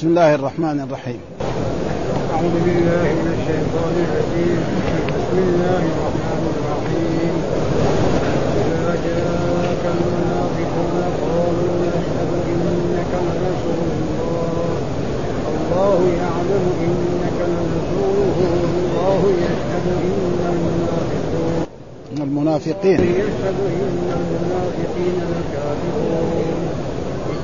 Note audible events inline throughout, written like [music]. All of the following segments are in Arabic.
بسم الله الرحمن الرحيم. أعوذ بالله من الشيطان الرجيم. بسم الله الرحمن الرحيم. إذا جاءك المنافقون قالوا نشهد إنك لرسول الله. الله يعلم إنك لرسوله. والله يشهد إن المنافقين المنافقين. يشهد إن المنافقين لكاذبون.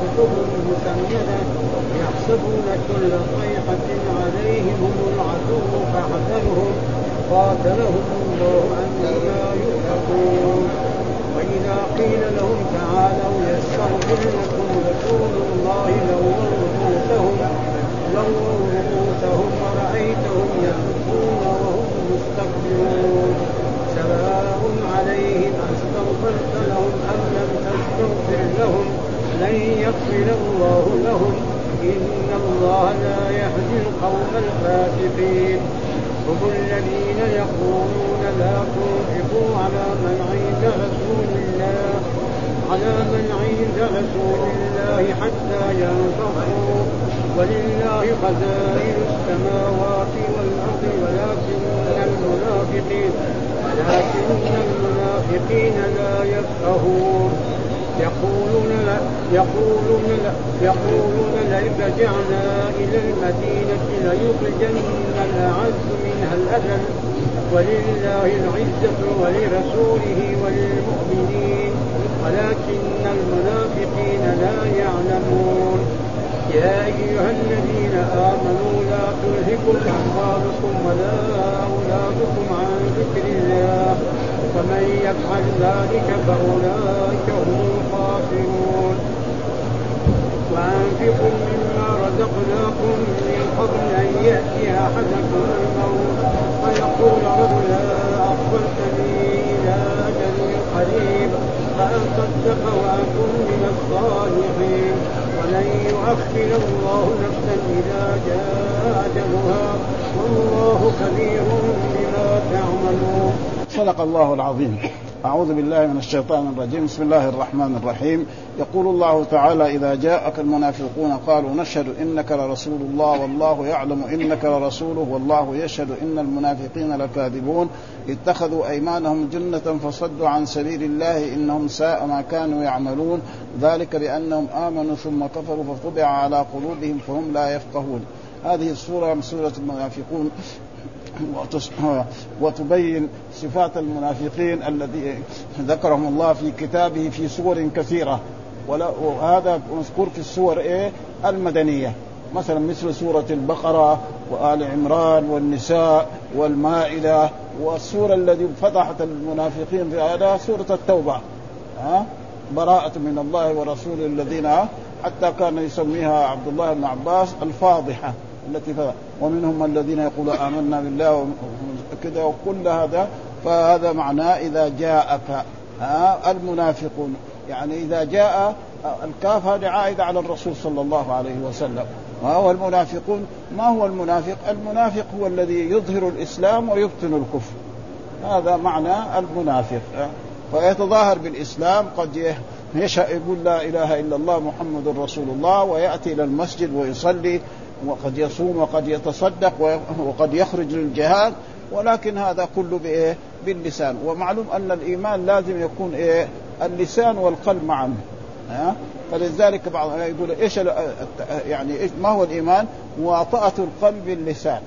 كتب مسندة يحسبون كل صيحة عليهم هم العدو فاحذرهم قاتلهم الله أنا يؤفكون وإذا قيل لهم تعالوا يستغفر لكم رسول الله لووا رؤوسهم لووا رؤوسهم ورأيتهم يأتون وهم مستكبرون سواء عليهم أستغفرت لهم أم لم تستغفر لهم لن يغفر الله لهم. إن الله لا يهدي القوم الفاسقين. هم الذين يقولون لا تنفقوا على من عند رسول الله على من عند رسول الله حتى ينفضوا ولله خزائن السماوات والأرض ولكن المنافقين ولكن المنافقين لا يفقهون. يقولون يقولون يقولون لئن رجعنا إلى المدينة ليخرجن الأعز منها الأذل. ولله العزة ولرسوله وللمؤمنين. ولكن المنافقين لا يعلمون. يا أيها الذين آمنوا لا تلهكم اموالكم ولا أولادكم عن ذكر الله. ومن يفعل ذلك فأولئك هم الخاسرون وأنفقوا مما رزقناكم من قبل أن يأتي أحدكم الموت. فيقول رب لا اخرتني إلى أجل قريب. فاصدق وأكن من الصالحين ولن يؤخر الله نفسا إذا جاء أجلها. والله خبير بما تعملون. صدق الله العظيم. أعوذ بالله من الشيطان الرجيم. بسم الله الرحمن الرحيم. يقول الله تعالى إذا جاءك المنافقون قالوا نشهد إنك لرسول الله والله يعلم إنك لرسوله والله يشهد إن المنافقين لكاذبون. اتخذوا أيمانهم جنة فصدوا عن سبيل الله إنهم ساء ما كانوا يعملون. ذلك بأنهم آمنوا ثم كفروا فطبع على قلوبهم فهم لا يفقهون. هذه السورة سورة المنافقون. وتبين صفات المنافقين الذي ذكرهم الله في كتابه في سور كثيرة. وهذا مذكور في السور إيه؟ المدنية. مثلا مثل سورة البقرة وآل عمران والنساء والمائدة. والسورة التي فتحت المنافقين في هذا سورة التوبة. ها؟ براءة من الله ورسوله الذين حتى كان يسميها عبد الله بن عباس الفاضحة. التي ف... ومنهم الذين يقولون آمنا بالله كذا وكل هذا فهذا معناه إذا جاءك ها المنافقون. يعني إذا جاء الكاف هذه على الرسول صلى الله عليه وسلم. وهو المنافقون ما هو المنافق؟ المنافق هو الذي يظهر الإسلام ويبطن الكفر. هذا معنى المنافق. فيتظاهر بالإسلام قد يشاء يقول لا إله إلا الله محمد رسول الله ويأتي إلى المسجد ويصلي وقد يصوم وقد يتصدق وقد يخرج للجهاد ولكن هذا كله بإيه؟ باللسان ومعلوم أن الإيمان لازم يكون إيه؟ اللسان والقلب معا ها؟ فلذلك بعض يقول إيش يعني إيش ما هو الإيمان؟ مواطأة القلب باللسان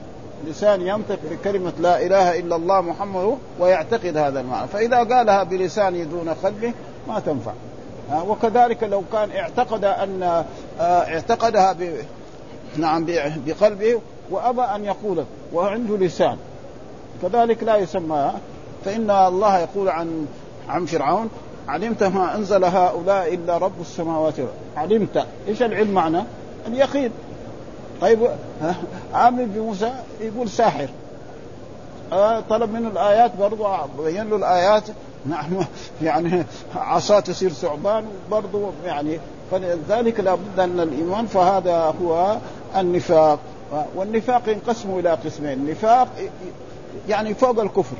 لسان ينطق بكلمة لا إله إلا الله محمد ويعتقد هذا المعنى فإذا قالها بلسانه دون قلبه ما تنفع وكذلك لو كان اعتقد أن اعتقدها نعم بقلبه وأبى أن يقول وعنده لسان. كذلك لا يسمى فإن الله يقول عن عن فرعون علمت ما أنزل هؤلاء إلا رب السماوات علمت. إيش العلم معنى؟ اليقين. طيب [laughs] عامر بن موسى يقول ساحر. آه طلب منه الآيات برضه بين له الآيات. نعم يعني عصا تصير ثعبان برضه يعني فلذلك لابد أن الإيمان فهذا هو النفاق. والنفاق ينقسم إلى قسمين. نفاق يعني فوق الكفر.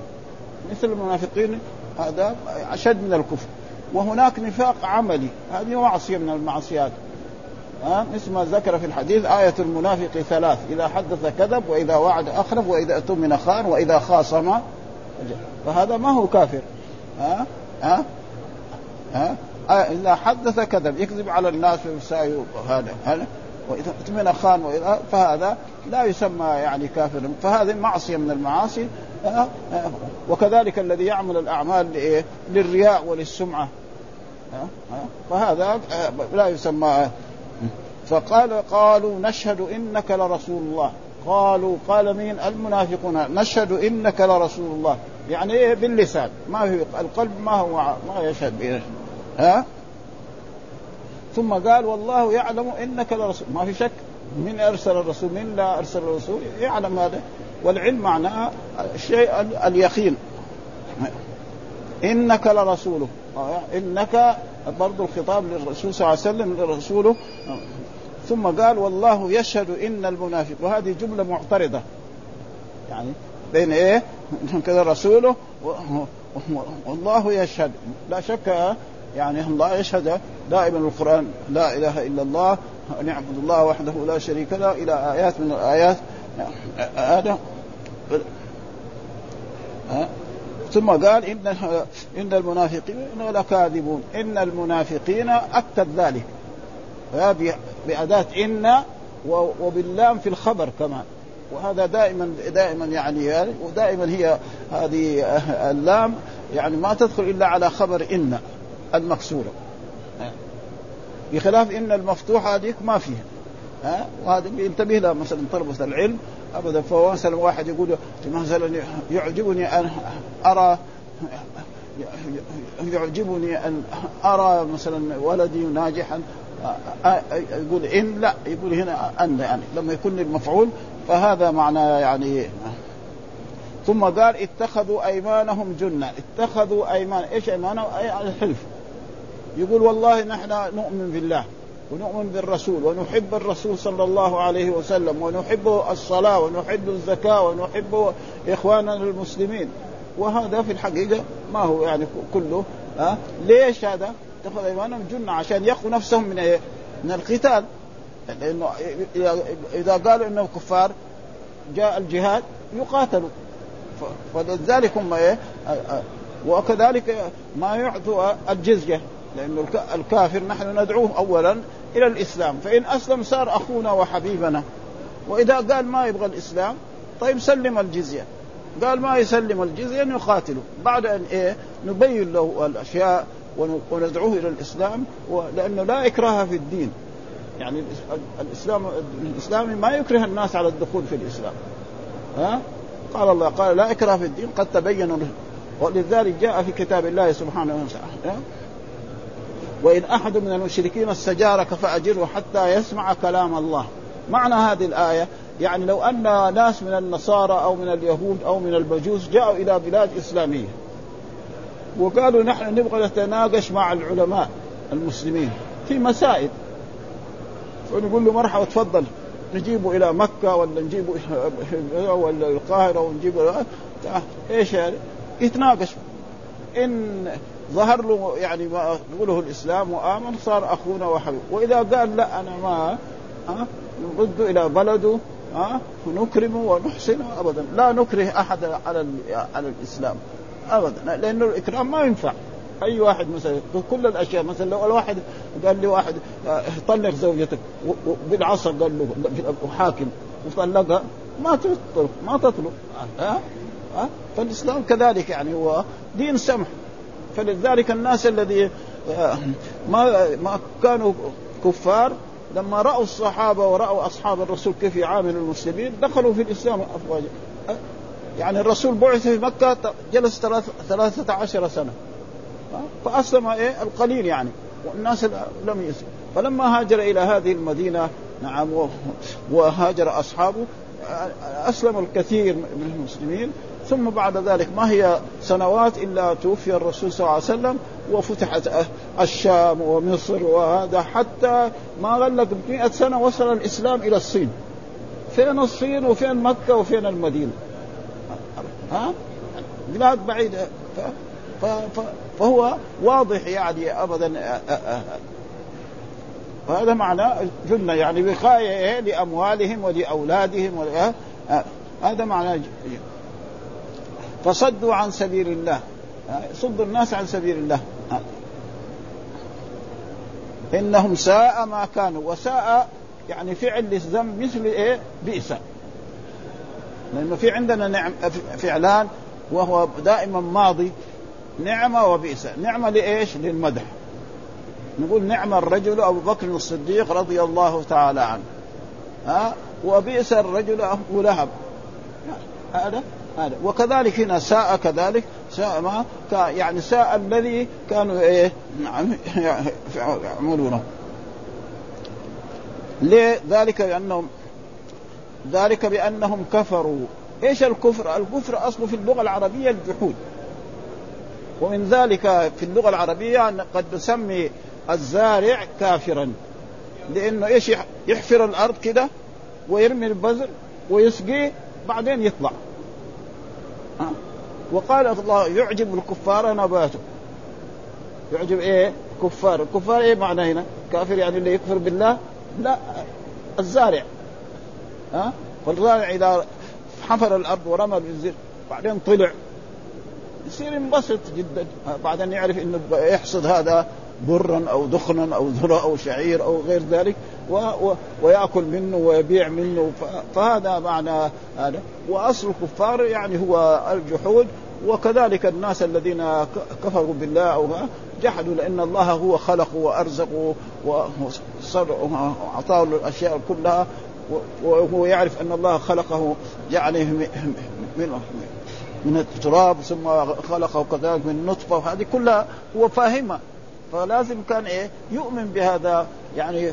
مثل المنافقين هذا أشد من الكفر. وهناك نفاق عملي. هذه معصية من المعصيات. ها؟ مثل ما ذكر في الحديث آية المنافق ثلاث. إذا حدث كذب وإذا وعد أخرف وإذا اؤتمن خان وإذا خاصم فهذا ما هو كافر. ها؟ ها؟ ها؟ إذا حدث كذب يكذب على الناس ويساوي هذا هذا. وإذا اؤتمن خان وإذا فهذا لا يسمى يعني كافر. فهذه معصية من المعاصي وكذلك الذي يعمل الأعمال للرياء وللسمعة فهذا لا يسمى فقال قالوا نشهد إنك لرسول الله. قالوا قال مين؟ المنافقون. نشهد إنك لرسول الله. يعني إيه باللسان. ما هو القلب ما هو ما يشهد به. ها؟ ثم قال والله يعلم إنك لرسول. ما في شك. من أرسل الرسول؟ من لا أرسل الرسول. يعلم هذا. والعلم معناه الشيء اليقين. إنك لرسوله. إنك برضو الخطاب للرسول صلى الله عليه وسلم لرسوله. ثم قال والله يشهد إن المنافق. وهذه جملة معترضة. يعني بين إيه؟ [laughs] كذا رسوله والله يشهد. لا شك يعني الله يشهد دائما القرآن لا إله إلا الله نعبد الله وحده لا شريك له إلى آيات من الآيات. هذا. ثم قال ان إن المنافقين لكاذبون. إن المنافقين اكد ذلك. بأداة إن وباللام في الخبر كمان. وهذا دائما دائما يعني ودائما هي هذه اللام يعني ما تدخل إلا على خبر إن المكسوره بخلاف إن المفتوحه هذيك ما فيها. ها؟ وهذا ينتبه لها مثلا طلبة العلم أبدا فمثلا واحد يقول مثلا يعجبني أن أرى يعجبني أن أرى مثلا ولدي ناجحا يقول إن لا يقول هنا أن يعني لما يكون المفعول فهذا معنى يعني ثم قال اتخذوا أيمانهم جنة اتخذوا أيمان إيش أيمانهم؟ اي الحلف يقول والله نحن نؤمن بالله ونؤمن بالرسول ونحب الرسول صلى الله عليه وسلم ونحب الصلاة ونحب الزكاة ونحب إخواننا المسلمين وهذا في الحقيقة ما هو يعني كله ها ليش هذا؟ اتخذ أيمانهم جنة عشان يخوا نفسهم من إيه؟ من القتال لأنه إذا قالوا انهم كفار جاء الجهاد يقاتلوا. فلذلك هم إيه؟ وكذلك ما يعطوا الجزية لأنه الكافر نحن ندعوه اولا إلى الإسلام. فإن أسلم صار أخونا وحبيبنا. وإذا قال ما يبغى الإسلام طيب سلم الجزية. قال ما يسلم الجزية نقاتله. بعد أن إيه؟ نبين له الأشياء وندعوه إلى الإسلام لأنه لا إكراه في الدين. يعني الاسلام الإسلامي ما يكره الناس على الدخول في الإسلام. ها؟ قال الله قال لا إكراه في الدين قد تبين ولذلك جاء في كتاب الله سبحانه وتعالى وإن أحد من المشركين استجارك فأجره حتى يسمع كلام الله. معنى هذه الآية يعني لو أن ناس من النصارى أو من اليهود أو من المجوس جاءوا إلى بلاد إسلامية. وقالوا نحن نبغى نتناقش مع العلماء المسلمين في مسائل. فنقول له مرحبا تفضل. نجيبه إلى مكة ولا نجيبه [laughs] ولا القاهرة ونجيبه إيش يعني؟ يتناقش. إن ظهر له يعني ما يقوله الإسلام وآمن صار أخونا وحبيب وإذا قال لا أنا ما ها نرده إلى بلده ها ونكرمه ونحسنه ابدا. لا نكره أحد على على الإسلام ابدا لأنه الإكرام ما ينفع. أي واحد مثلا كل الأشياء مثلا لو الواحد قال لي واحد آه، طلق زوجتك بالعصا قال له وحاكم وطلقها ما تطلق ما تطلق. ها؟ ها؟ فالإسلام كذلك يعني هو دين سمح. فلذلك الناس الذي آه، ما ما كانوا كفار لما رأوا الصحابة ورأوا أصحاب الرسول كيف يعاملوا المسلمين دخلوا في الإسلام افواجا. يعني الرسول بعث في مكة جلس ثلاثة عشر سنة فأسلم إيه؟ القليل يعني. والناس لم يسلم فلما هاجر إلى هذه المدينة نعم وهاجر أصحابه أسلم الكثير من المسلمين. ثم بعد ذلك ما هي سنوات إلا توفي الرسول صلى الله عليه وسلم وفتحت الشام ومصر وهذا حتى ما غلق 100 سنة وصل الإسلام إلى الصين. فين الصين وفين مكة وفين المدينة؟ ها؟ بلاد بعيدة. فهو واضح يعني ابدا وهذا معنى جنة يعني وقاية لأموالهم ولأولادهم ول... هذا معنى فصدوا عن سبيل الله. صدوا الناس عن سبيل الله. إنهم ساء ما كانوا وساء يعني فعل للذنب مثل إيه؟ بئس. لأنه في عندنا نعم فعلان وهو دائما ماضي. نعمة وبئس. نعمة لإيش؟ للمدح. نقول نعم الرجل أبو بكر الصديق رضي الله تعالى عنه. ها؟ وبئس الرجل أبو لهب. هذا؟ هذا. وكذلك هنا ساء كذلك. ساء ما؟ يعني ساء الذي كانوا إيه؟ نعم يعملونه ليه ذلك بانهم ذلك بأنهم كفروا. إيش الكفر؟ الكفر اصله في اللغة العربية الجحود. ومن ذلك في اللغة العربية قد نسمي الزارع كافرا. لأنه إيش؟ يحفر الأرض كده ويرمي البذر ويسقيه بعدين يطلع. ها وقال الله يعجب الكفار نباته. يعجب إيه؟ كفار. الكفار إيه معنى هنا؟ كافر يعني اللي يكفر بالله؟ لا الزارع. ها فالزارع إذا حفر الأرض ورمى البذر بعدين طلع. يصير ينبسط جدا. بعدين يعرف إنه يحصد هذا برا أو دخنا أو ذره أو شعير أو غير ذلك و و ويأكل منه ويبيع منه. فهذا معنى هذا. وأصل الكفار يعني هو الجحود. وكذلك الناس الذين كفروا بالله أو جحدوا لأن الله هو خلقه وارزقه وأعطاه الأشياء كلها. وهو يعرف أن الله خلقه يعني من من التراب ثم خلقه كذلك من نطفة وهذه كلها هو فاهمها فلازم كان إيه؟ يؤمن بهذا يعني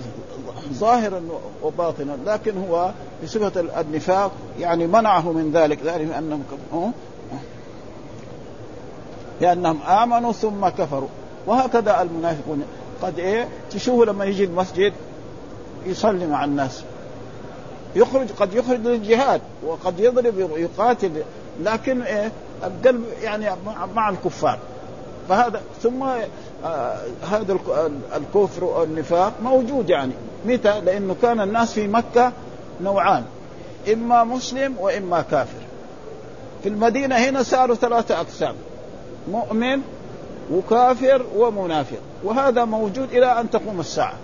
ظاهرا وباطنا لكن هو بصفة النفاق يعني منعه من ذلك. ذلك أنهم لأنهم آمنوا ثم كفروا. وهكذا المنافقون. قد إيه؟ تشوفوا لما يجي المسجد يصلي مع الناس. يخرج قد يخرج للجهاد وقد يضرب يقاتل لكن إيه القلب يعني مع الكفار. فهذا ثم آه هذا الكفر والنفاق موجود يعني. متى؟ لأنه كان الناس في مكة نوعان إما مسلم وإما كافر. في المدينة هنا صاروا ثلاثة أقسام مؤمن وكافر ومنافق. وهذا موجود إلى أن تقوم الساعة.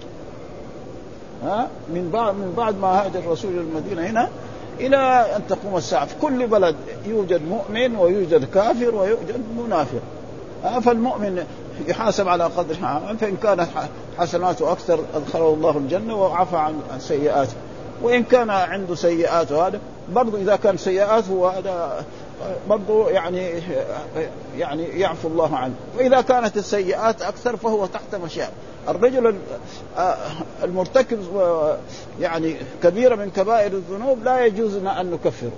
ها؟ من بعد من بعد ما هاجر الرسول المدينة هنا إلى أن تقوم الساعة. في كل بلد يوجد مؤمن ويوجد كافر ويوجد منافق. فالمؤمن يحاسب على قدر فإن كانت حسناته أكثر أدخله الله الجنة وعفى عن سيئاته. وإن كان عنده سيئات هذا برضه إذا كان سيئاته هذا برضه يعني يعني يعفو الله عنه. وإذا كانت السيئات أكثر فهو تحت مشيئه الرجل المرتكب يعني كبيرة من كبائر الذنوب لا يجوز لنا أن نكفره.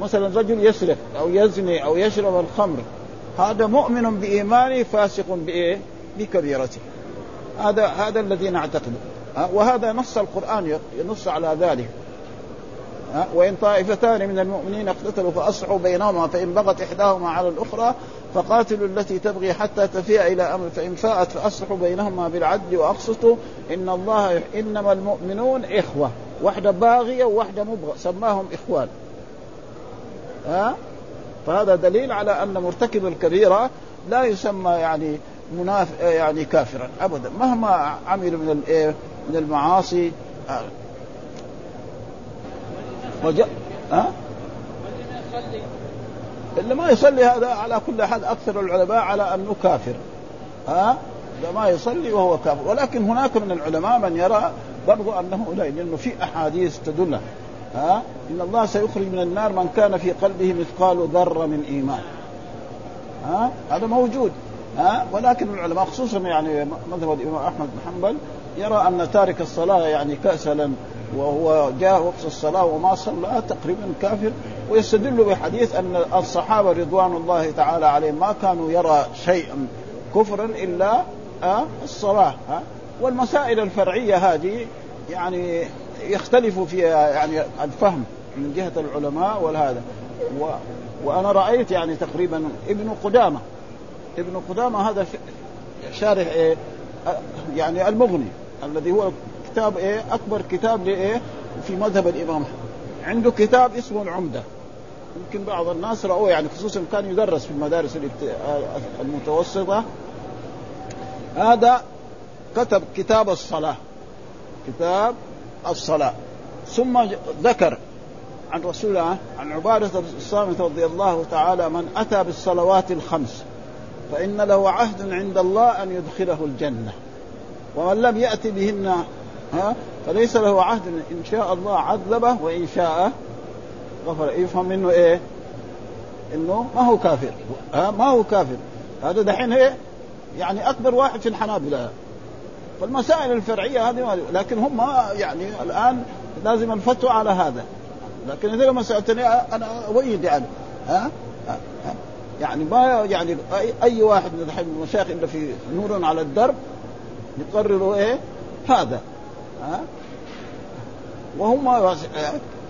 مثلا رجل يسرق أو يزني أو يشرب الخمر هذا مؤمن بإيمانه فاسق بإيه؟ بكبيرته. هذا هذا الذي نعتقده وهذا نص القرآن ينص على ذلك. وإن طائفتان من المؤمنين اقتتلوا فأصلحوا بينهما فإن بغت إحداهما على الأخرى فقاتلوا التي تبغي حتى تفيء إلى أمر فإن فاءت فأصلحوا بينهما بالعدل وأقسطوا. إن الله إنما المؤمنون إخوة واحدة باغية وواحدة مبغى سماهم إخوان. ها؟ فهذا دليل على أن مرتكب الكبيرة لا يسمى يعني مناف يعني كافرا ابدا. مهما عمل من من المعاصي وجاء ها؟ اللي ما يصلي هذا على كل حال أكثر العلماء على أنه كافر ها؟ إذا ما يصلي وهو كافر. ولكن هناك من العلماء من يرى برضو أنه لا لأنه في أحاديث تدل ها؟ إن الله سيخرج من النار من كان في قلبه مثقال ذرة من إيمان ها؟ هذا موجود ها؟ ولكن العلماء خصوصا يعني مذهب الإمام أحمد بن حنبل يرى أن تارك الصلاة يعني كسلا وهو جاء وقت الصلاة وما صلى تقريبا كافر. ويستدل بحديث أن الصحابة رضوان الله تعالى عليهم ما كانوا يرى شيئا كفرا إلا الصلاة والمسائل الفرعية هذه يعني يختلف فيها يعني الفهم من جهة العلماء والهذا. و وأنا رأيت يعني تقريبا ابن قدامة ابن قدامة هذا شارح إيه يعني المغني. الذي هو كتاب إيه؟ أكبر كتاب لإيه؟ في مذهب الإمام عنده كتاب اسمه العمدة. يمكن بعض الناس رأوه يعني خصوصا كان يدرس في المدارس المتوسطة. هذا كتب كتاب الصلاة. كتاب الصلاة. ثم ذكر عن رسول الله عن عبادة الصامت رضي الله تعالى من أتى بالصلوات الخمس. فإن له عهد عند الله أن يدخله الجنة. ومن لم يأتي بهن ها فليس له عهد. إن شاء الله عذبه وإن شاء غفر. يفهم منه إيه؟ إنه ما هو كافر ها ما هو كافر. هذا دحين إيه؟ يعني أكبر واحد في الحنابلة. فالمسائل الفرعية هذه لكن هم يعني الآن لازم الفتوى على هذا. لكن اذا ما سالتني أنا أؤيد يعني ها؟ يعني ما يعني اي واحد من المشايخ إلا في نور على الدرب يقرروا إيه؟ هذا. ها؟ وهم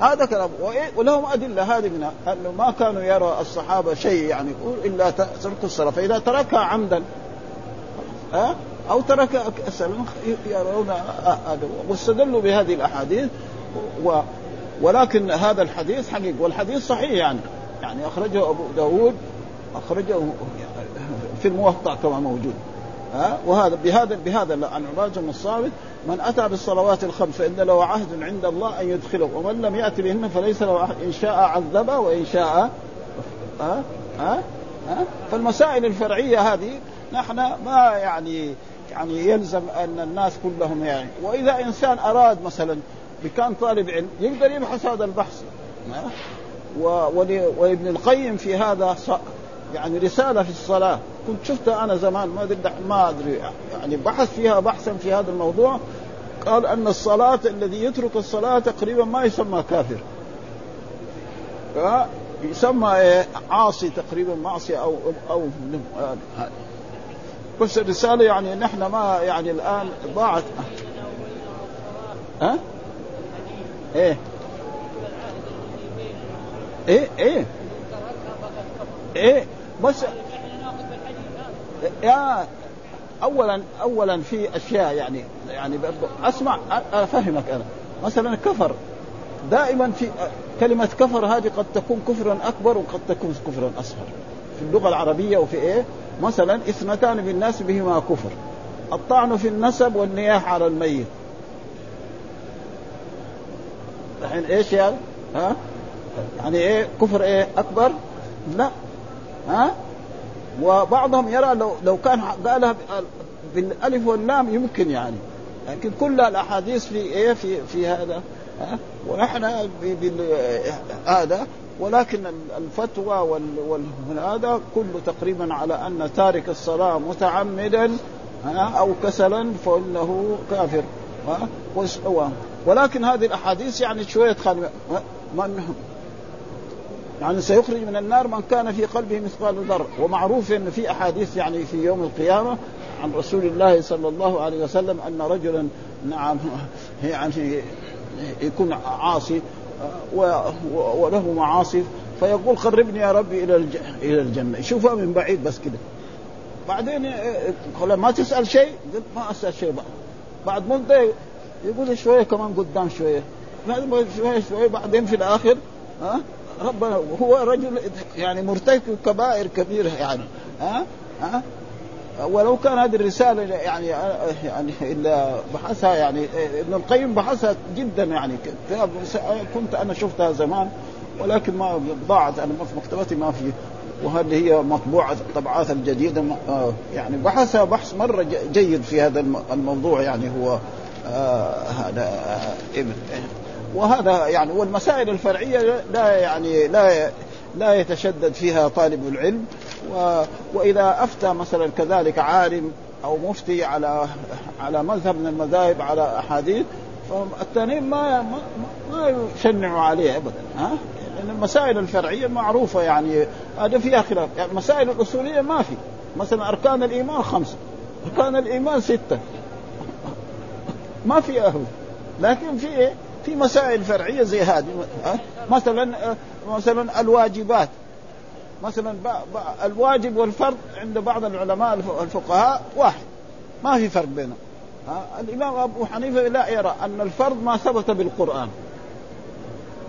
هذا كلام. ولهم أدلة. هذه من أنه ما كانوا يرى الصحابة شيء يعني إلا ترك الصلاة. فإذا تركها عمدا ها؟ أو ترك السلام يرون هذا. واستدلوا بهذه الأحاديث. و ولكن هذا الحديث حقيقي. والحديث صحيح يعني. يعني أخرجه أبو داود أخرجه في الموطأ كما موجود. ها؟ وهذا بهذا بهذا عن عباده بن الصامت من أتى بالصلوات الخمس فان له عهد عند الله أن يدخله ومن لم ياتي بهن فليس له عهد إن شاء عذبه وإن شاء ها؟ ها؟ ها؟ فالمسائل الفرعية هذه نحن ما يعني يعني يلزم أن الناس كلهم يعني. وإذا إنسان أراد مثلا كان طالب علم يقدر يبحث هذا البحث. وابن القيم في هذا يعني رسالة في الصلاة. كنت شفتها أنا زمان ما أدري ما أدري يعني بحث فيها بحثا في هذا الموضوع. قال أن الصلاة الذي يترك الصلاة تقريبا ما يسمى كافر. يسمى إيه؟ عاصي تقريبا معصية أو أو بس الرسالة يعني نحن ما يعني الآن ضاعت. ها؟ إيه؟ إيه؟ إيه؟ إيه؟ بس يا اولا اولا في أشياء يعني يعني أسمع أفهمك أنا. مثلا كفر. دائما في كلمة كفر هذه قد تكون كفرا أكبر وقد تكون كفرا أصغر. في اللغة العربية وفي إيه؟ مثلا اثنتان بالناس بهما كفر. الطعن في النسب والنياح على الميت. الحين إيش يعني؟ ها؟ يعني إيه؟ كفر إيه؟ أكبر؟ لا. ها؟ وبعضهم يرى لو لو كان قالها بالألف واللام يمكن يعني. لكن كل الأحاديث في إيه في في هذا ها؟ ونحن هذا. ولكن الفتوى وهذا كله تقريبا على أن تارك الصلاة متعمدا أو كسلا فإنه كافر ولكن هذه الأحاديث يعني شوية من يعني سيخرج من النار من كان في قلبه مثقال ذر ومعروف إن في أحاديث يعني في يوم القيامة عن رسول الله صلى الله عليه وسلم أن رجلا نعم يعني يكون عاصي وله معاصي فيقول قربني يا ربي إلى إلى الجنة. يشوفها من بعيد بس كده. بعدين ما تسأل شيء؟ قلت ما أسأل شيء بعد بعد مدة يقول شوية كمان قدام شوية. شوية شوية بعدين في الآخر ها؟ ربنا هو رجل يعني مرتكب كبائر كبيرة يعني. ها؟ ها؟ ولو كان هذه الرسالة يعني يعني إلا بحثها يعني ابن القيم بحثها جدا يعني. كنت أنا شفتها زمان ولكن ما ضاعت أنا في مكتبتي ما في. وهذه هي مطبوعة الطبعات الجديدة. يعني بحثها بحث مرة جيد في هذا الموضوع يعني هو آه هذا ابن وهذا يعني والمسائل الفرعية لا يعني لا لا يتشدد فيها طالب العلم و وإذا أفتى مثلا كذلك عالم أو مفتي على على مذهب من المذاهب على أحاديث فالثانيين ما ما, ما يشنعوا عليه ابدا ها لأن المسائل الفرعية معروفة يعني هذا فيها خلاف يعني المسائل الأصولية ما في مثلا أركان الإيمان خمسة أركان الإيمان ستة ما في أهل لكن في إيه؟ في مسائل فرعية زي هذه. مثلا مثلا الواجبات. مثلا الواجب والفرض عند بعض العلماء الفقهاء واحد. ما في فرق بينهم. الإمام أبو حنيفة لا يرى أن الفرض ما ثبت بالقرآن.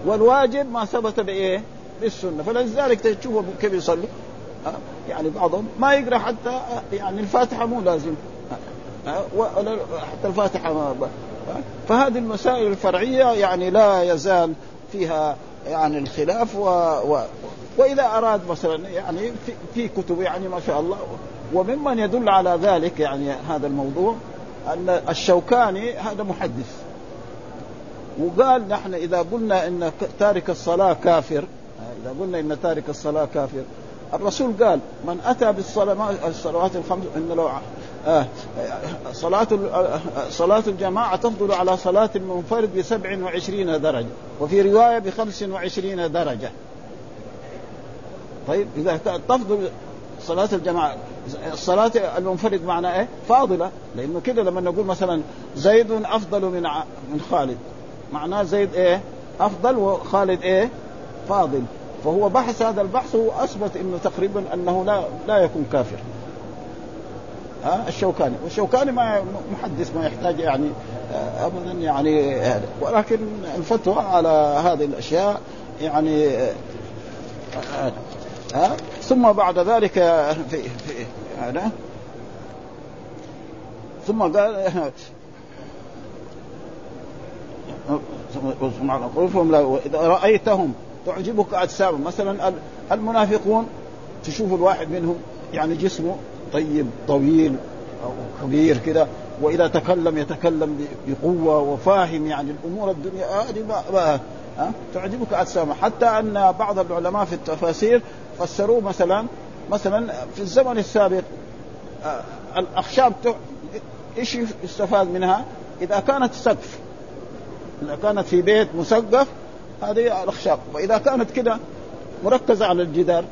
والواجب ما ثبت بإيه؟ بالسنة. فلذلك تشوفوا كيف يصلوا يعني بعضهم ما يقرأ حتى يعني الفاتحة مو لازم. حتى الفاتحة ما فهذه المسائل الفرعية يعني لا يزال فيها يعني الخلاف و... و... وإذا أراد مثلا يعني في, في كتب يعني ما شاء الله وممن يدل على ذلك يعني هذا الموضوع أن الشوكاني هذا محدث. وقال نحن إذا قلنا إن تارك الصلاة كافر إذا قلنا إن تارك الصلاة كافر الرسول قال من أتى بالصلوات الخمس إن لو صلاة صلاة الجماعة تفضل على صلاة المنفرد بسبع وعشرين درجة وفي رواية بخمس وعشرين درجة طيب إذا تفضل صلاة الجماعة الصلاة المنفرد معنى إيه؟ فاضلة لأنه كده لما نقول مثلا زيد أفضل من من خالد معناه زيد إيه؟ أفضل وخالد إيه؟ فاضل فهو بحث هذا البحث وأثبت إنه تقريبا أنه لا لا يكون كافر الشوكاني. والشوكاني ما محدث ما يحتاج يعني ابدا يعني هذا ولكن الفتوى على هذه الأشياء يعني ها ثم بعد ذلك في في هذا. ثم قال إذا رأيتهم تعجبك أجسامهم. مثلا المنافقون تشوف الواحد منهم يعني جسمه طيب طويل أو كبير كده وإذا تكلم يتكلم بقوة وفاهم يعني الأمور الدنيا. هذه ما ها؟ تعجبك اجسامه حتى أن بعض العلماء في التفاسير فسروه مثلا مثلا في الزمن السابق الأخشاب إيش يستفاد منها؟ إذا كانت سقف إذا كانت في بيت مسقف هذه الأخشاب. وإذا كانت كده مركزة على الجدار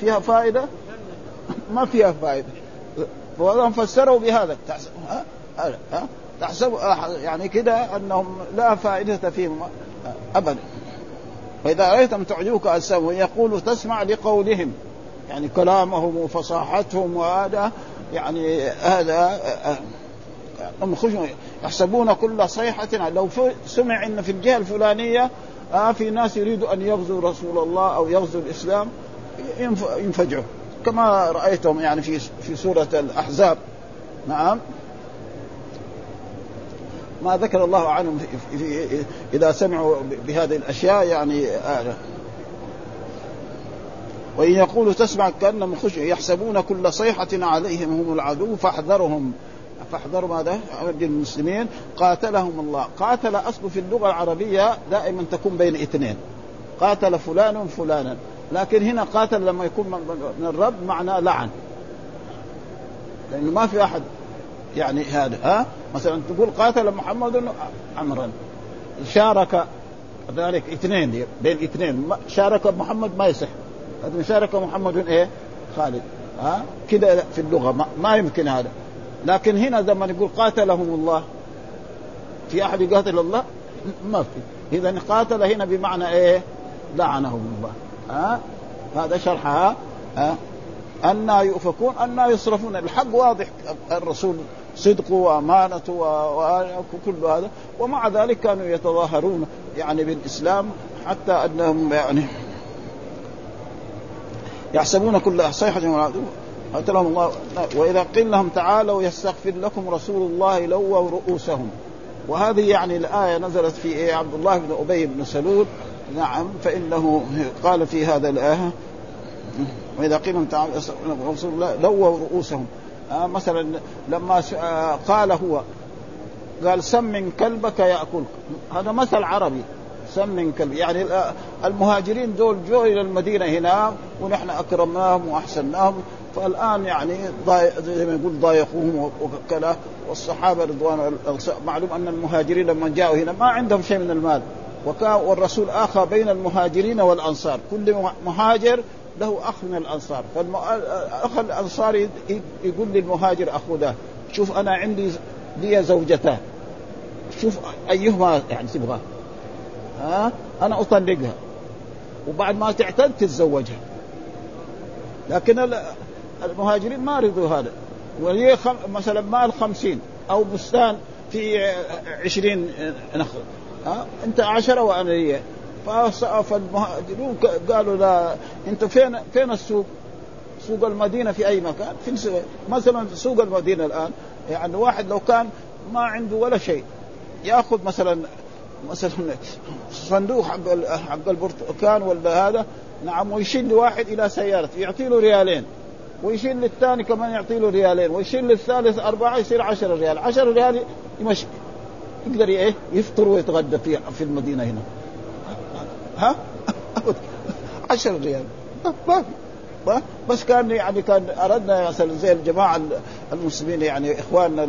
فيها فائدة؟ ما فيها فائدة. وهم فسروا بهذا. تحسب ها؟ ها؟ تحسب يعني كده أنهم لا فائدة فيهم. أبدا. فإذا رأيتم تعجبك اجسامهم يقول تسمع لقولهم. يعني كلامهم وفصاحتهم وهذا. يعني هذا هم يحسبون كل صيحة. لو سمع إن في الجهة الفلانية آه في ناس يريدوا أن يغزوا رسول الله أو يغزوا الإسلام ينفجعوا. كما رايتم يعني في في سورة الأحزاب. نعم. ما ذكر الله عنهم في في إذا سمعوا بهذه الأشياء يعني آه. وإن يقولوا تسمع كأنهم خش يحسبون كل صيحة عليهم هم العدو فاحذرهم. فاحذروا ماذا؟ المسلمين. قاتلهم الله، قاتل اصله في اللغة العربية دائما تكون بين اثنين. قاتل فلان فلانا، لكن هنا قاتل لما يكون من الرب معناه لعن. لأنه ما في أحد يعني هذا ها؟ مثلا تقول قاتل محمد عمرا. شارك ذلك اثنين بين اثنين. شارك محمد ما يصح. هذا شارك محمد إيه؟ خالد. ها؟ كده في اللغة ما, ما يمكن هذا. لكن هنا لما نقول قاتلهم الله في أحد يقاتل الله؟ ما في. اذا قاتل هنا بمعنى إيه؟ لعنهم الله. ها؟ هذا شرحها ها؟ أنا يؤفكون أنا يصرفون. الحق واضح. الرسول صدقه وأمانته وكل هذا. ومع ذلك كانوا يتظاهرون يعني بالإسلام حتى أنهم يعني يحسبون كل صيحة قتلهم الله وإذا قيل لهم تعالوا يستغفر لكم رسول الله لووا رؤوسهم. وهذه يعني الآية نزلت في إيه؟ عبد الله بن أبي بن سلول. نعم فإنه قال في هذا الآية وإذا قيل الله لووا رؤوسهم. آه مثلا لما آه قال هو قال سمن كلبك يأكلك. هذا مثل عربي سم كلب. يعني المهاجرين دول جو إلى المدينة هنا ونحن أكرمناهم واحسناهم فالآن يعني زي ما يقول ضايقوهم وكذا. والصحابة رضوان معلوم أن المهاجرين لما جاءوا هنا ما عندهم شيء من المال. وكان والرسول اخى بين المهاجرين والأنصار. كل مهاجر له أخ من الأنصار. فالاخ الانصاري يقول للمهاجر اخو ده شوف أنا عندي لي زوجتان شوف أيهما يعني تبغى. ها؟ أنا أطلقها. وبعد ما تعتد تتزوجها. لكن المهاجرين ما رضوا هذا. وهي خم... مثلا مال خمسين أو بستان في عشرين نخل. ها؟ انت عشرة وأنا هي. فالمهاجرون قالوا لا انت فين فين السوق؟ سوق المدينة في أي مكان؟ في مثلا سوق المدينة الآن يعني واحد لو كان ما عنده ولا شيء يأخذ مثلا مثلا صندوق حق حق البرتقال ولا هذا نعم ويشيل لواحد إلى سيارته يعطي له ريالين. ويشيل للثاني كمان يعطي له ريالين. ويشيل للثالث أربعة يصير 10 ريال. 10 ريال يمشي. يقدر إيه؟ يفطر ويتغدى في في المدينة هنا. ها؟ 10 ريال. ما في بس كان يعني كان أردنا مثلا زي الجماعة المسلمين يعني إخواننا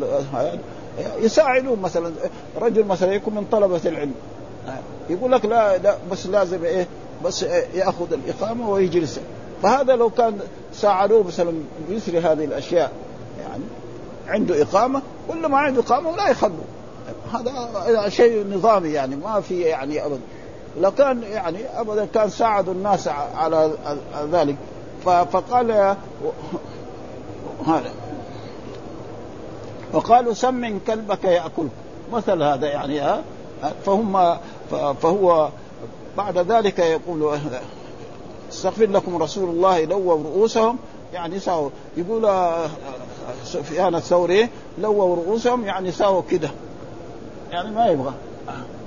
يساعدون مثلا. رجل مثلا يكون من طلبة العلم. يقول لك لا, لا بس لازم إيه؟ بس يأخذ الإقامة ويجلس. فهذا لو كان ساعدوه مثلا بيسري هذه الأشياء. يعني عنده إقامة ولا ما عنده إقامة لا يخلوا هذا شيء نظامي يعني ما في يعني ابدا لو كان يعني ابدا كان ساعدوا الناس على ذلك. فقال هذا. وقالوا سمن كلبك يأكلك. مثل هذا يعني ها؟ فهم فهو بعد ذلك يقول استغفر لكم رسول الله لووا رؤوسهم. يعني ساووا يقول سفيان الثوري لووا رؤوسهم يعني ساووا كده. يعني ما يبغى.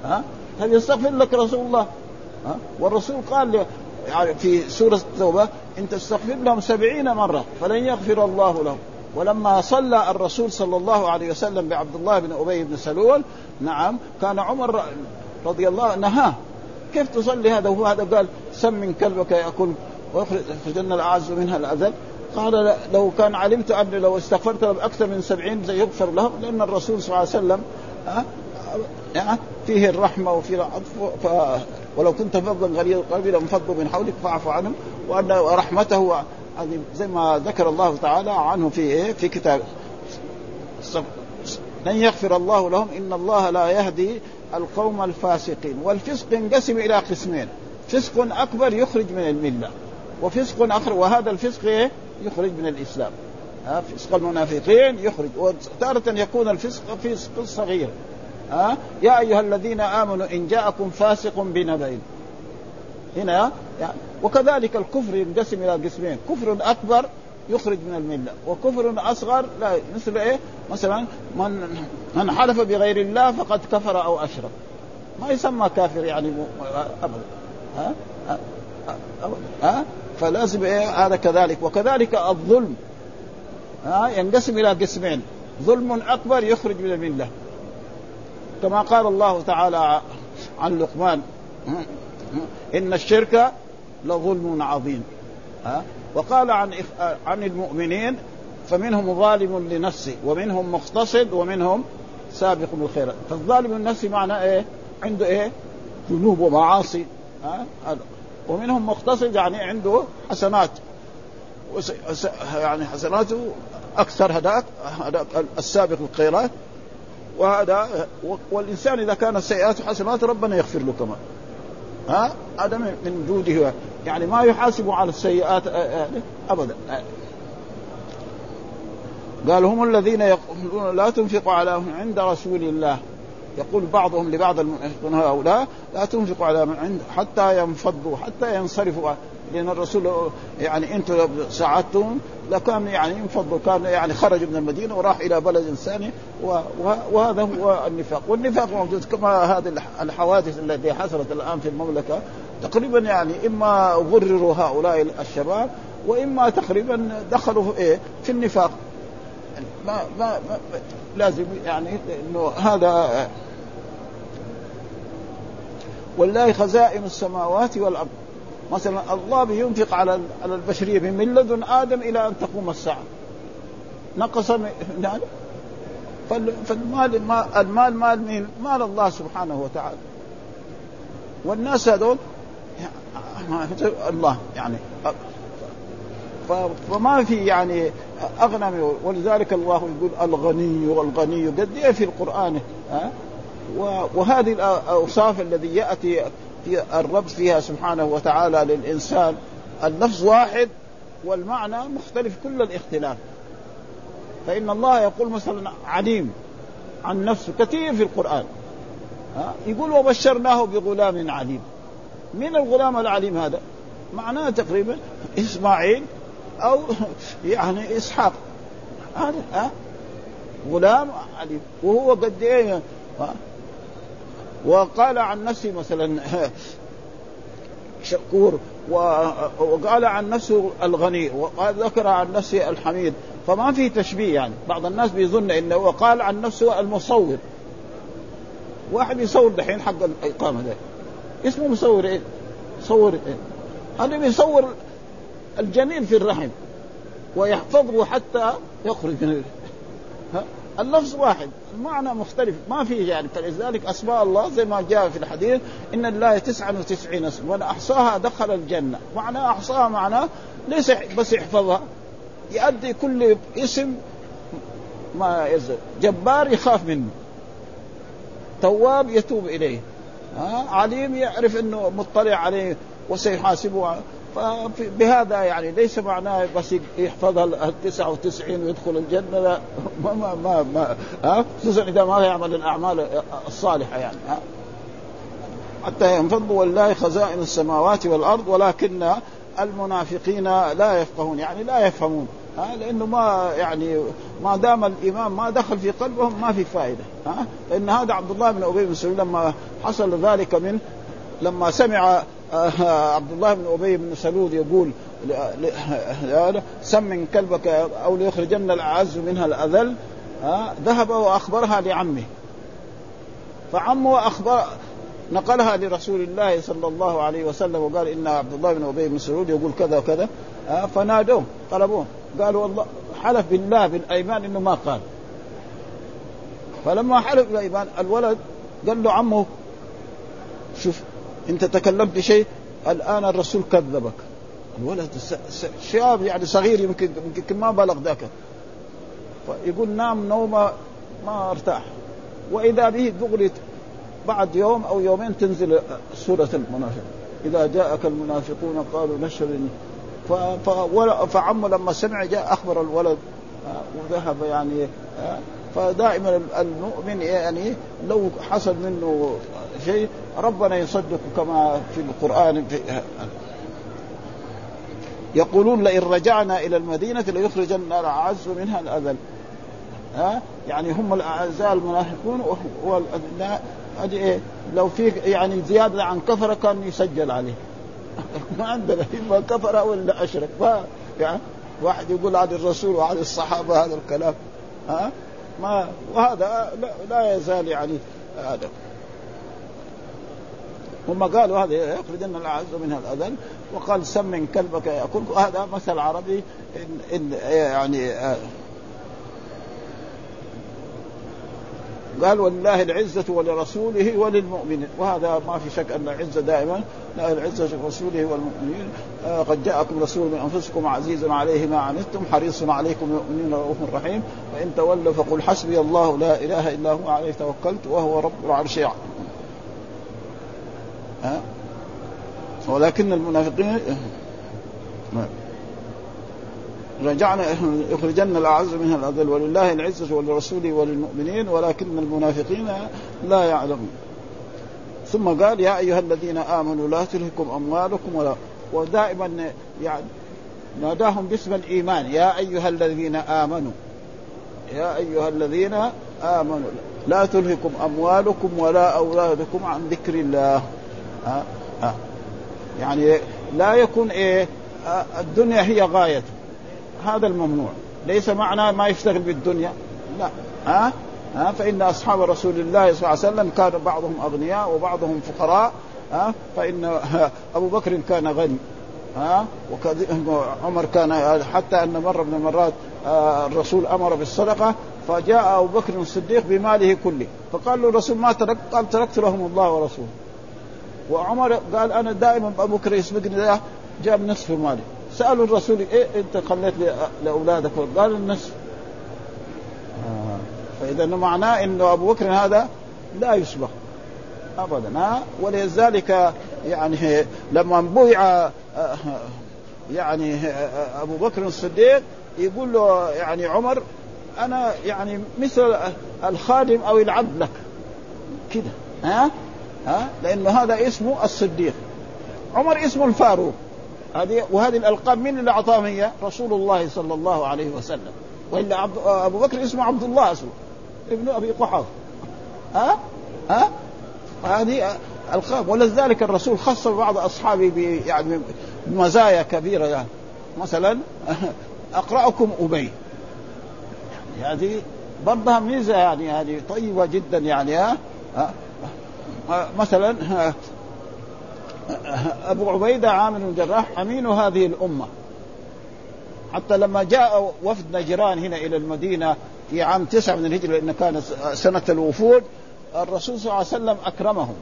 ها؟ هل يستغفر لك رسول الله؟ ها؟ والرسول قال يعني في سورة التوبة إن تستغفر لهم سبعين مرة فلن يغفر الله لهم. ولما صلى الرسول صلى الله عليه وسلم بعبد الله بن أبي بن سلول نعم كان عمر رضي الله نهاه. كيف تصلي هذا؟ وهو هذا قال سمن كلبك يأكل ويخرجن الأعز منها الأذل قال لو كان علمت أن لو استغفرت أكثر من سبعين يغفر لهم لأن الرسول صلى الله عليه وسلم فيه الرحمة وفيه العطف ف... ولو كنت فظا غليظ القلب لانفضوا من حولك فاعف عنهم وأن رحمته زي ما ذكر الله تعالى عنه في إيه؟ في كتاب. لن يغفر الله لهم إن الله لا يهدي القوم الفاسقين. والفسق ينقسم إلى قسمين. فسق أكبر يخرج من الملة وفسق آخر وهذا الفسق إيه؟ يخرج من الإسلام. ها فسق المنافقين يخرج. وتارة يكون الفسق فسق صغير. ها؟ يا أيها الذين آمنوا إن جاءكم فاسق بنبأ. هنا يعني وكذلك الكفر ينقسم إلى قسمين. كفر أكبر يخرج من الملة وكفر أصغر لا مثل إيه؟ مثلا من من حلف بغير الله فقد كفر أو أشرك. ما يسمى كافر يعني ابدا. ها؟ ها؟ فلازم إيه؟ هذا كذلك. وكذلك الظلم. ها؟ ينقسم إلى قسمين. ظلم أكبر يخرج من الملة. كما قال الله تعالى عن لقمان. إن الشرك لظلم عظيم. ها؟ وقال عن عن المؤمنين فمنهم ظالم لنفسه ومنهم مقتصد ومنهم سابق بالخيرات فالظالم لنفسه معناه إيه؟ عنده إيه؟ ذنوب ومعاصي. ها؟ ومنهم مقتصد يعني عنده حسنات. يعني حسناته أكثر هذاك هذاك السابق الخيرات وهذا والإنسان إذا كانت سيئاته حسنات ربنا يغفر له كمان. ها؟ هذا من جوده يعني ما يحاسب على السيئات آه، آه، ابدا. قال هم الذين يقولون لا تنفقوا على عند رسول الله. يقول بعضهم لبعض المنافقون هؤلاء لا تنفقوا على من عند حتى ينفضوا حتى ينصرفوا. لأن الرسول يعني أنتم لو ساعدتم لكان يعني ينفضوا كان يعني خرج من المدينة وراح إلى بلد ثاني وهذا هو النفاق. والنفاق موجود كما هذه الحوادث التي حصلت الآن في المملكة. تقريبا يعني إما غرروا هؤلاء الشباب وإما تقريبا دخلوا في إيه؟ في النفاق. ما ما, ما لازم يعني إنه هذا ولله خزائن السماوات والأرض. مثلا الله بينفق على على البشرية من لدن آدم إلى أن تقوم الساعة. نقص يعني فالمال المال مال مين؟ مال الله سبحانه وتعالى. والناس هذول الله يعني. فما في يعني أغنى ولذلك الله يقول الغني والغني قد إيه في القرآن؟ ها؟ وهذه الأوصاف الذي يأتي في الرب فيها سبحانه وتعالى للإنسان. اللفظ واحد والمعنى مختلف كل الاختلاف. فإن الله يقول مثلا عليم عن نفسه كثير في القرآن. ها؟ يقول وبشرناه بغلام عليم. من الغلام العليم هذا؟ معناه تقريبا إسماعيل أو [laughs] يعني إسحاق. هذا غلام عليم. وهو قد إيه؟ وقال عن نفسه مثلا شكور وقال عن نفسه الغني وقال ذكر عن نفسه الحميد. فما في تشبيه يعني. بعض الناس بيظن إنه وقال عن نفسه المصور. واحد يصور دحين حق الإقامة ده. اسمه مصور إيه؟ صور إيه؟ هذا بيصور الجنين في الرحم ويحفظه حتى يخرج من اللفظ واحد. المعنى مختلف. ما في يعني. فلذلك أسماء الله زي ما جاء في الحديث إن الله 99 اسم. من أحصاها دخل الجنة. معنى أحصاها معناه ليس بس يحفظها. يؤدي كل اسم ما يزل. جبار يخاف منه. تواب يتوب إليه. ها؟ عليم يعرف إنه مطلع عليه وسيحاسبه. فبهذا يعني ليس معناه بس يحفظها ال 99 ويدخل الجنة لا. ما ما ما, ها؟ خصوصا إذا ما يعمل الأعمال الصالحة يعني ها؟ حتى ينفض ولله خزائن السماوات والأرض ولكن المنافقين لا يفقهون يعني لا يفهمون ها؟ لأنه ما يعني ما دام الايمان ما دخل في قلبهم ما في فائدة ها؟ لأن هذا عبد الله بن أبي بن سلول لما حصل ذلك من لما سمع عبد الله بن أبي بن سلول يقول سمن كلبك أو ليخرجن الأعز منها الأذل. ذهب وأخبرها لعمه. فعمه أخبر نقلها لرسول الله صلى الله عليه وسلم وقال إن عبد الله بن أبي بن سلول يقول كذا وكذا. فنادوه طلبوه. قالوا والله حلف بالله بالأيمان إنه ما قال. فلما حلف بالأيمان الولد قال له عمه شوف انت تكلمت بشيء الآن الرسول كذبك. الولد شاب يعني صغير يمكن يمكن ما بلغ ذاك. فيقول نام نومه ما ارتاح. وإذا به دغري بعد يوم أو يومين تنزل سورة المنافق. إذا جاءك المنافقون قالوا نشهد فعمه لما سمع جاء أخبر الولد وذهب يعني فدائما المؤمن يعني لو حصل منه شيء ربنا يصدق كما في القرآن في يقولون لئن رجعنا إلى المدينة ليخرجن الأعز منها الأذل. ها؟ يعني هم الأعزاء المنافقون والأذلاء إيه. لو في يعني زيادة عن كفرة كان يسجل عليه. [laughs] ما عندنا إما كفر ولا أشرك. ما يعني واحد يقول عن الرسول وعن الصحابة هذا الكلام. ها؟ ما وهذا لا, لا يزال يعني هذا. هم قالوا هذا يخرجن الأعز منها الأذل وقال سمن كلبك يأكلك. هذا مثل عربي إن, إن يعني آه قال ولله العزة ولرسوله وللمؤمنين. وهذا ما في شك أن العزة دائما لا العزة لرسوله والمؤمنين. آه قد جاءكم رسول من أنفسكم عزيز عليه ما عنتم حريص عليكم المؤمنين رؤوف رحيم. فإن تولوا فقل حسبي الله لا إله إلا هو عليه توكلت وهو رب العرش ولكن المنافقين رجعنا يخرجن الأعز منها الأذل ولله العزة ولرسوله وللمؤمنين ولكن المنافقين لا يعلمون. ثم قال يا أيها الذين آمنوا لا تلهكم أموالكم ولا ودائما يعني ناداهم باسم الإيمان يا أيها الذين امنوا يا أيها الذين آمنوا لا تلهكم أموالكم ولا أولادكم عن ذكر الله. ها ها يعني لا يكون إيه الدنيا هي غايته هذا الممنوع. ليس معناه ما يشتغل بالدنيا. لا. ها ها فإن أصحاب رسول الله صلى الله عليه وسلم كان بعضهم أغنياء وبعضهم فقراء. ها فإن [laughs] أبو بكر كان غني. ها عمر كان حتى أن مرة من المرات آه، الرسول أمر بالصدقة فجاء أبو بكر الصديق بماله كله. فقال له الرسول ما ترك قال تركت لهم الله ورسوله. وعمر قال أنا دائما ابو بكر يسبقني جاب نصف مالي. سألوا الرسول إيه أنت خليت لأولادك؟ قال النصف. آه. فإذا معناه إنه أبو بكر هذا لا يسبق ابدا. ها ولذلك يعني لما بويع آه، يعني آه، أبو بكر الصديق يقول له يعني عمر أنا يعني مثل الخادم أو العبد لك. كده ها؟ ها؟ لأنه هذا اسمه الصديق. عمر اسمه الفاروق. هذه وهذه الألقاب من اللي أعطاهم هي؟ رسول الله صلى الله عليه وسلم. وإلا عبد أبو بكر اسمه عبد الله اسمه ابن أبي قحافة. ها؟ ها؟ هذه ألقاب. ولذلك الرسول خص بعض أصحابه يعني بمزايا كبيرة يعني. مثلا [laughs] أقرأكم أبي. يعني هذه برضها ميزة يعني هذه طيبة جدا يعني ها؟ مثلا أبو عبيدة عامر بن الجراح أمين هذه الأمة. حتى لما جاء وفد نجران هنا إلى المدينة في عام تسعة من الهجرة لأن كانت سنة الوفود الرسول صلى الله عليه وسلم أكرمهم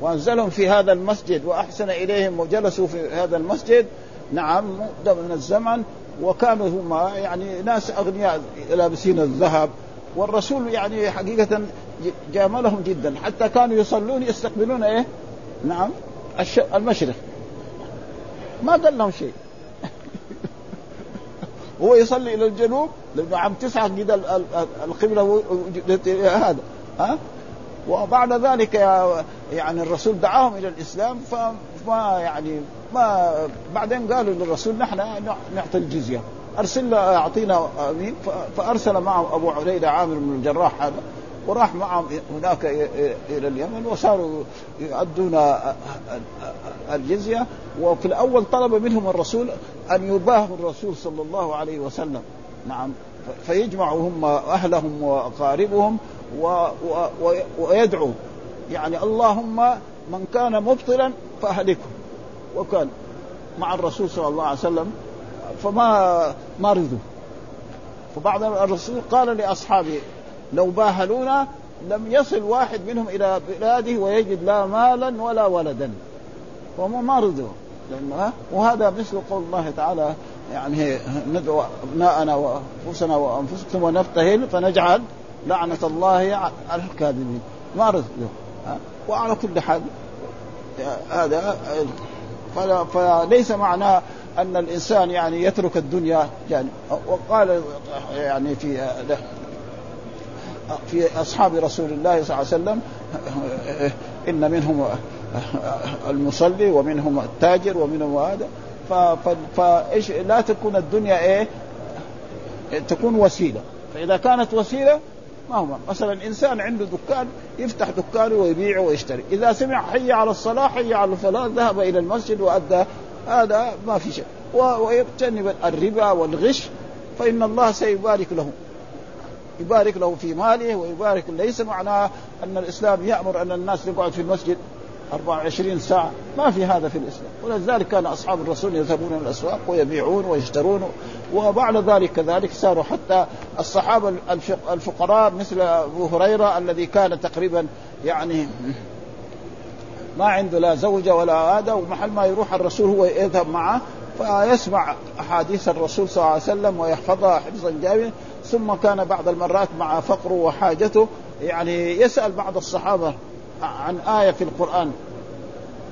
وأنزلهم في هذا المسجد وأحسن إليهم وجلسوا في هذا المسجد. نعم مدة من الزمن وكانوا هم يعني ناس أغنياء لابسين الذهب والرسول يعني حقيقة جاملهم جدا. حتى كانوا يصلون يستقبلون إيه؟ نعم المشرق. ما قال لهم شيء. [laughs] هو يصلي إلى الجنوب لأنه عم تسعة كده القبلة هذا. ها؟ وبعد ذلك يعني الرسول دعاهم إلى الإسلام فما يعني ما بعدين قالوا للرسول نحن نعطي الجزية. أرسل أعطينا آمين. فأرسل معه أبو عبيده عامر بن الجراح هذا وراح معهم هناك إلى اليمن وصاروا يؤدون الجزية. وفي الأول طلب منهم الرسول أن يباهوا الرسول صلى الله عليه وسلم. نعم. فيجمعوا هم أهلهم وأقاربهم ويدعو يعني اللهم من كان مبطلا فأهلكه. وكان مع الرسول صلى الله عليه وسلم فما ما رضوا. فبعد الرسول قال لأصحابه لو باهلونا لم يصل واحد منهم إلى بلاده ويجد لا مالا ولا ولدا. وهم ما رضوا. لأنه وهذا مثل قول الله تعالى يعني ندعو أبناءنا وأنفسنا وأنفسكم ونبتهل فنجعل لعنة الله على الكاذبين. ما رضوا. وعلى كل حال هذا فليس معناه أن الإنسان يعني يترك الدنيا يعني وقال يعني في في أصحاب رسول الله صلى الله عليه وسلم إن منهم المصلي ومنهم التاجر ومنهم هذا. فايش لا تكون الدنيا إيه؟ تكون وسيلة. فإذا كانت وسيلة ما هو مثلا إنسان عنده دكان يفتح دكانه ويبيع ويشتري. إذا سمع حي على الصلاة حي على الفلاح ذهب إلى المسجد وأدى هذا ما في شيء ويجتنب الربا والغش فإن الله سيبارك له. يبارك له في ماله ويبارك ليس معناه أن الإسلام يأمر أن الناس يقعد في المسجد 24 ساعة. ما في هذا في الإسلام. ولذلك كان أصحاب الرسول يذهبون إلى الأسواق ويبيعون ويشترون. وبعد ذلك كذلك صاروا حتى الصحابة الفقراء مثل أبو هريرة الذي كان تقريبا يعني ما عنده لا زوجة ولا هذا ومحل ما يروح الرسول هو يذهب معه فيسمع أحاديث الرسول صلى الله عليه وسلم ويحفظها حفظا جامعا ثم كان بعض المرات مع فقره وحاجته يعني يسأل بعض الصحابة عن آية في القرآن.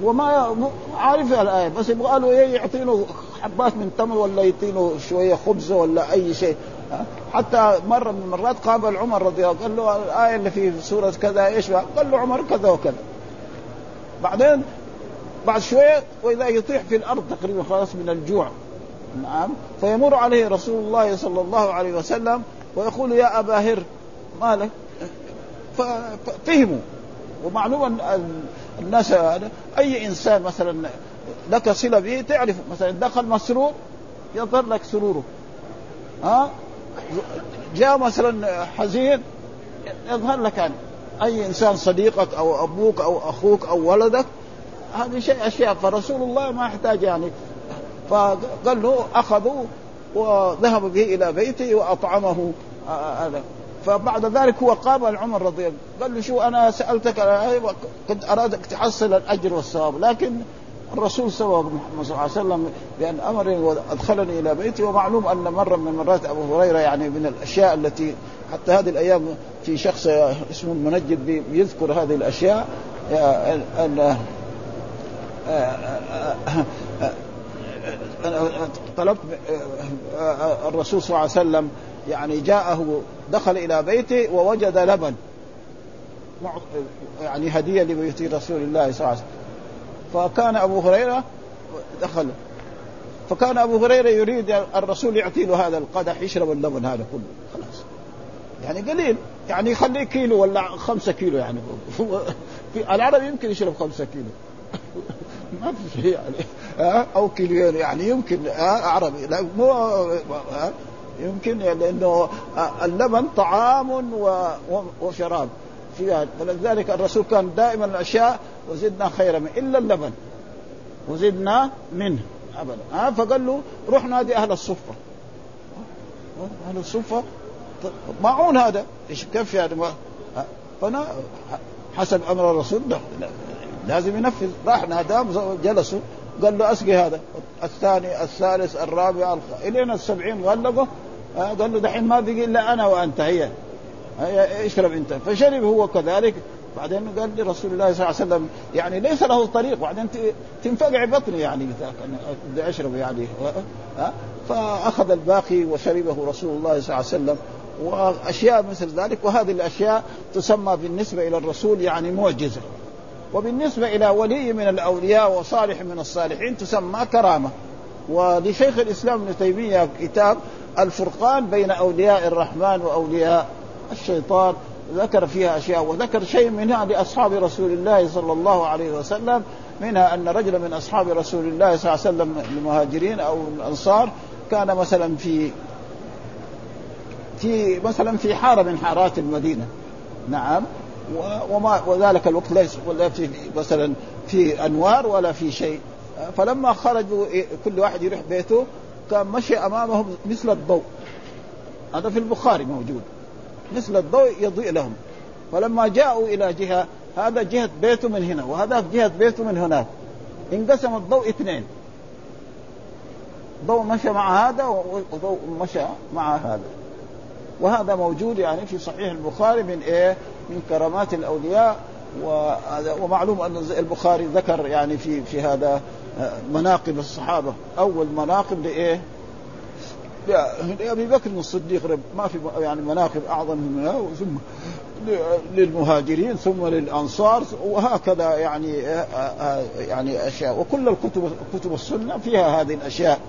وما عارف الآية بس يبغى له إيه يعطينه حبات من تمر ولا يعطينه شوية خبز ولا أي شيء. حتى مرة من المرات قابل عمر رضي الله قال له الآية اللي في سورة كذا إيش قال له عمر كذا وكذا. بعدين بعد شوية وإذا يطيح في الأرض تقريبا خلاص من الجوع. نعم. فيمر عليه رسول الله صلى الله عليه وسلم ويقول يا أبا هر مالك ففهموا ومعلوم الناس أي إنسان مثلا لك صلة به تعرف مثلا دخل مسرور يظهر لك سروره. ها؟ جاء مثلا حزين يظهر لك يعني أي إنسان صديقك أو أبوك أو أخوك أو ولدك هذه شيء أشياء فرسول الله ما يحتاج يعني. فقال له أخذوا وذهب به إلى بيته وأطعمه هذا. فبعد ذلك هو قام لعمر رضي الله قال له شو أنا سألتك كنت أرادك تحصل الأجر والثواب لكن الرسول سوى محمد صلى الله عليه وسلم بان امرني وادخلني إلى بيتي ومعلوم ان مره من المرات ابو هريره يعني من الاشياء التي حتى هذه الأيام في شخص اسمه المنجد بيذكر هذه الاشياء ان طلبت الرسول صلى الله عليه وسلم يعني جاءه دخل إلى بيته ووجد لبن يعني هديه لبيت رسول الله صلى الله عليه وسلم فكان أبو هريرة دخل. فكان أبو هريرة يريد الرسول يعطي له هذا القدح يشرب اللبن هذا كله. خلاص. يعني قليل. يعني يخليه كيلو ولا خمسة كيلو يعني. [laughs] في العرب يمكن يشرب خمسة كيلو. [laughs] ما في شيء يعني. أو كيلوين يعني يمكن. عربي. لا مو يمكن لأنه اللبن طعام وشراب. في فلذلك الرسول كان دائما الأشياء وزدنا خيرا منه إلا اللبن. وزدنا منه ابدا. ها؟ فقال له روح نادي أهل الصفة. أهل الصفة؟ معون هذا. إيش كيف يعني؟ فانا حسب أمر الرسول. ده لازم ينفذ. راح ناداه جلسوا. قال له أسقي هذا. الثاني الثالث الرابع الين السبعين غلقه قال له دحين ما بقي إلا أنا وأنت هي. اشرب انت. فشرب هو كذلك. بعدين قال لي رسول الله صلى الله عليه وسلم يعني ليس له طريق. بعدين تنفقع بطني يعني بدي أشرب يعني. فأخذ الباقي وشربه رسول الله صلى الله عليه وسلم. وأشياء مثل ذلك. وهذه الأشياء تسمى بالنسبة إلى الرسول يعني معجزة. وبالنسبة إلى ولي من الأولياء وصالح من الصالحين تسمى كرامة. ولشيخ الإسلام ابن تيمية كتاب الفرقان بين أولياء الرحمن وأولياء الشيطان ذكر فيها أشياء وذكر شيء منها لأصحاب رسول الله صلى الله عليه وسلم منها أن رجلا من أصحاب رسول الله صلى الله عليه وسلم المهاجرين أو الأنصار كان مثلا في في مثلا في حارة من حارات المدينة. نعم. وما وذلك الوقت ليس ولا في مثلا في أنوار ولا في شيء. فلما خرجوا كل واحد يروح بيته كان مشي أمامهم مثل الضوء. هذا في البخاري موجود. مثل الضوء يضيء لهم. فلما جاءوا إلى جهة هذا جهة بيته من هنا وهذا جهة بيته من هناك. انقسم الضوء اثنين. ضوء مشى مع هذا وضوء مشى مع هذا. وهذا موجود يعني في صحيح البخاري من إيه؟ من كرامات الأولياء ومعلوم أن البخاري ذكر يعني في في هذا مناقب الصحابة. أول مناقب لإيه؟ لابي بكر الصديق ما في يعني مناقب أعظم منها ثم للمهاجرين ثم للأنصار وهكذا يعني يعني أشياء. وكل الكتب كتب السنة فيها هذه الأشياء.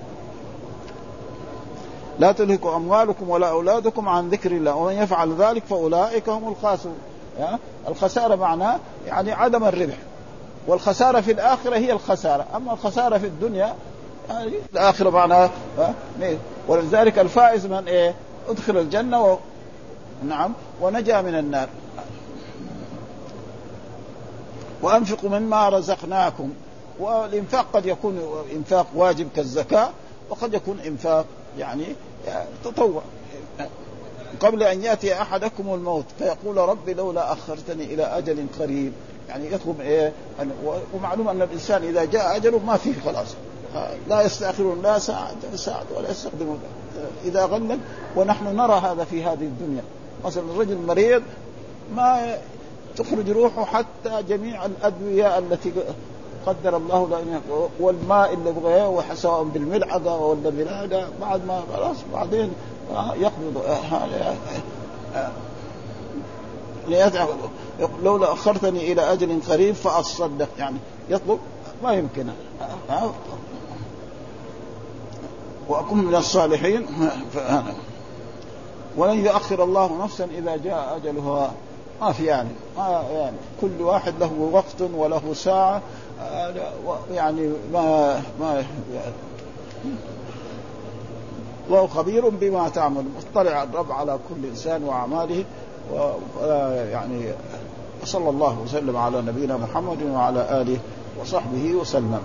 لا تلهكم أموالكم ولا أولادكم عن ذكر الله. ومن يفعل ذلك فأولئك هم الخاسرون. الخسارة معناه يعني عدم الربح. والخسارة في الآخرة هي الخسارة. أما الخسارة في الدنيا يعني الآخرة معناها ولذلك الفائز من إيه؟ أدخل الجنة و... نعم ونجا من النار. وأنفقوا مما رزقناكم. والإنفاق قد يكون إنفاق واجب كالزكاة وقد يكون إنفاق يعني تطوع. قبل أن يأتي أحدكم الموت فيقول ربي لولا أخرتني إلى أجل قريب. يعني يطلب إيه؟ ومعلوم أن الإنسان إذا جاء أجله ما فيه خلاص. لا يستأخرون لا ساعة ساعة ولا يستخدمون. إذا غلق ونحن نرى هذا في هذه الدنيا. مثلا الرجل مريض ما تخرج روحه حتى جميع الأدوية التي قدر الله له والماء اللي يبغاه سواء بالملعقة ولا بالهذا بعد ما خلاص بعدين يقبض. لولا أخرتني إلى أجل قريب فأصدق. يعني يطلب ما يمكن. وأكون من الصالحين ولن يؤخر الله نفسا إذا جاء أجلها. ما في يعني. ما يعني. كل واحد له وقت وله ساعة. يعني ما ما يعني الله خبير بما تعمل. مطلع الرب على كل إنسان وأعماله. و يعني صلى الله وسلم على نبينا محمد وعلى آله وصحبه وسلم.